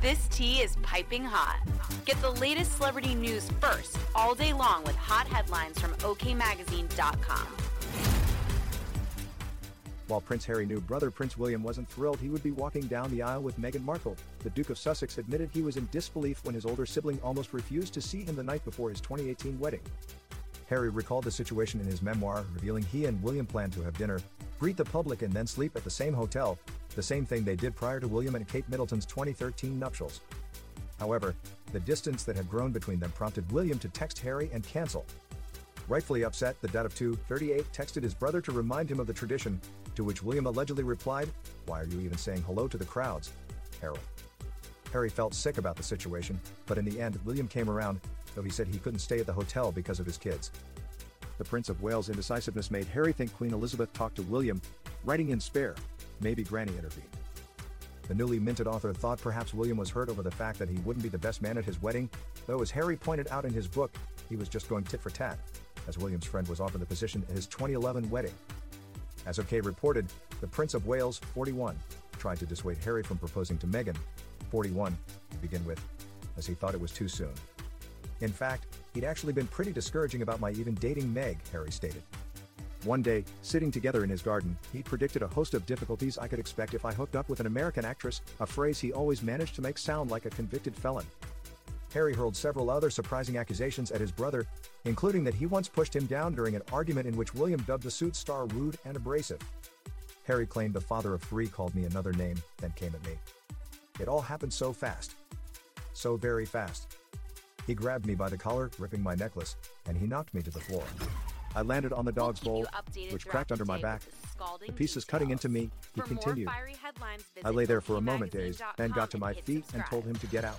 This tea is piping hot. Get the latest celebrity news first all day long with hot headlines from OKMagazine.com. While Prince Harry knew brother Prince William wasn't thrilled he would be walking down the aisle with Meghan Markle, the Duke of Sussex admitted he was in disbelief when his older sibling almost refused to see him the night before his 2018 wedding. Harry recalled the situation in his memoir, revealing he and William planned to have dinner, greet the public, and then sleep at the same hotel, the same thing they did prior to William and Kate Middleton's 2013 nuptials. However, the distance that had grown between them prompted William to text Harry and cancel. Rightfully upset, the dad of 238 texted his brother to remind him of the tradition, to which William allegedly replied, Why are you even saying hello to the crowds? Harold. Harry felt sick about the situation, but in the end, William came around, though he said he couldn't stay at the hotel because of his kids. The Prince of Wales' indecisiveness made Harry think Queen Elizabeth talked to William, writing in spare, maybe Granny intervened. The newly minted author thought perhaps William was hurt over the fact that he wouldn't be the best man at his wedding, though as Harry pointed out in his book, he was just going tit for tat, as William's friend was offered the position at his 2011 wedding. As OK reported, the Prince of Wales, 41, tried to dissuade Harry from proposing to Meghan, 41, to begin with, as he thought it was too soon. In fact, he'd actually been pretty discouraging about my even dating Meg, Harry stated. One day, sitting together in his garden, he predicted a host of difficulties I could expect if I hooked up with an American actress, a phrase he always managed to make sound like a convicted felon. Harry hurled several other surprising accusations at his brother, including that he once pushed him down during an argument in which William dubbed the Suits star rude and abrasive. Harry claimed the father of three called me another name, then came at me. It all happened so fast. So very fast. He grabbed me by the collar, ripping my necklace, and he knocked me to the floor. I landed on the dog's bowl, which cracked under my back. The pieces cutting into me, he continued. I lay there for a moment dazed, then got to my feet and told him to get out.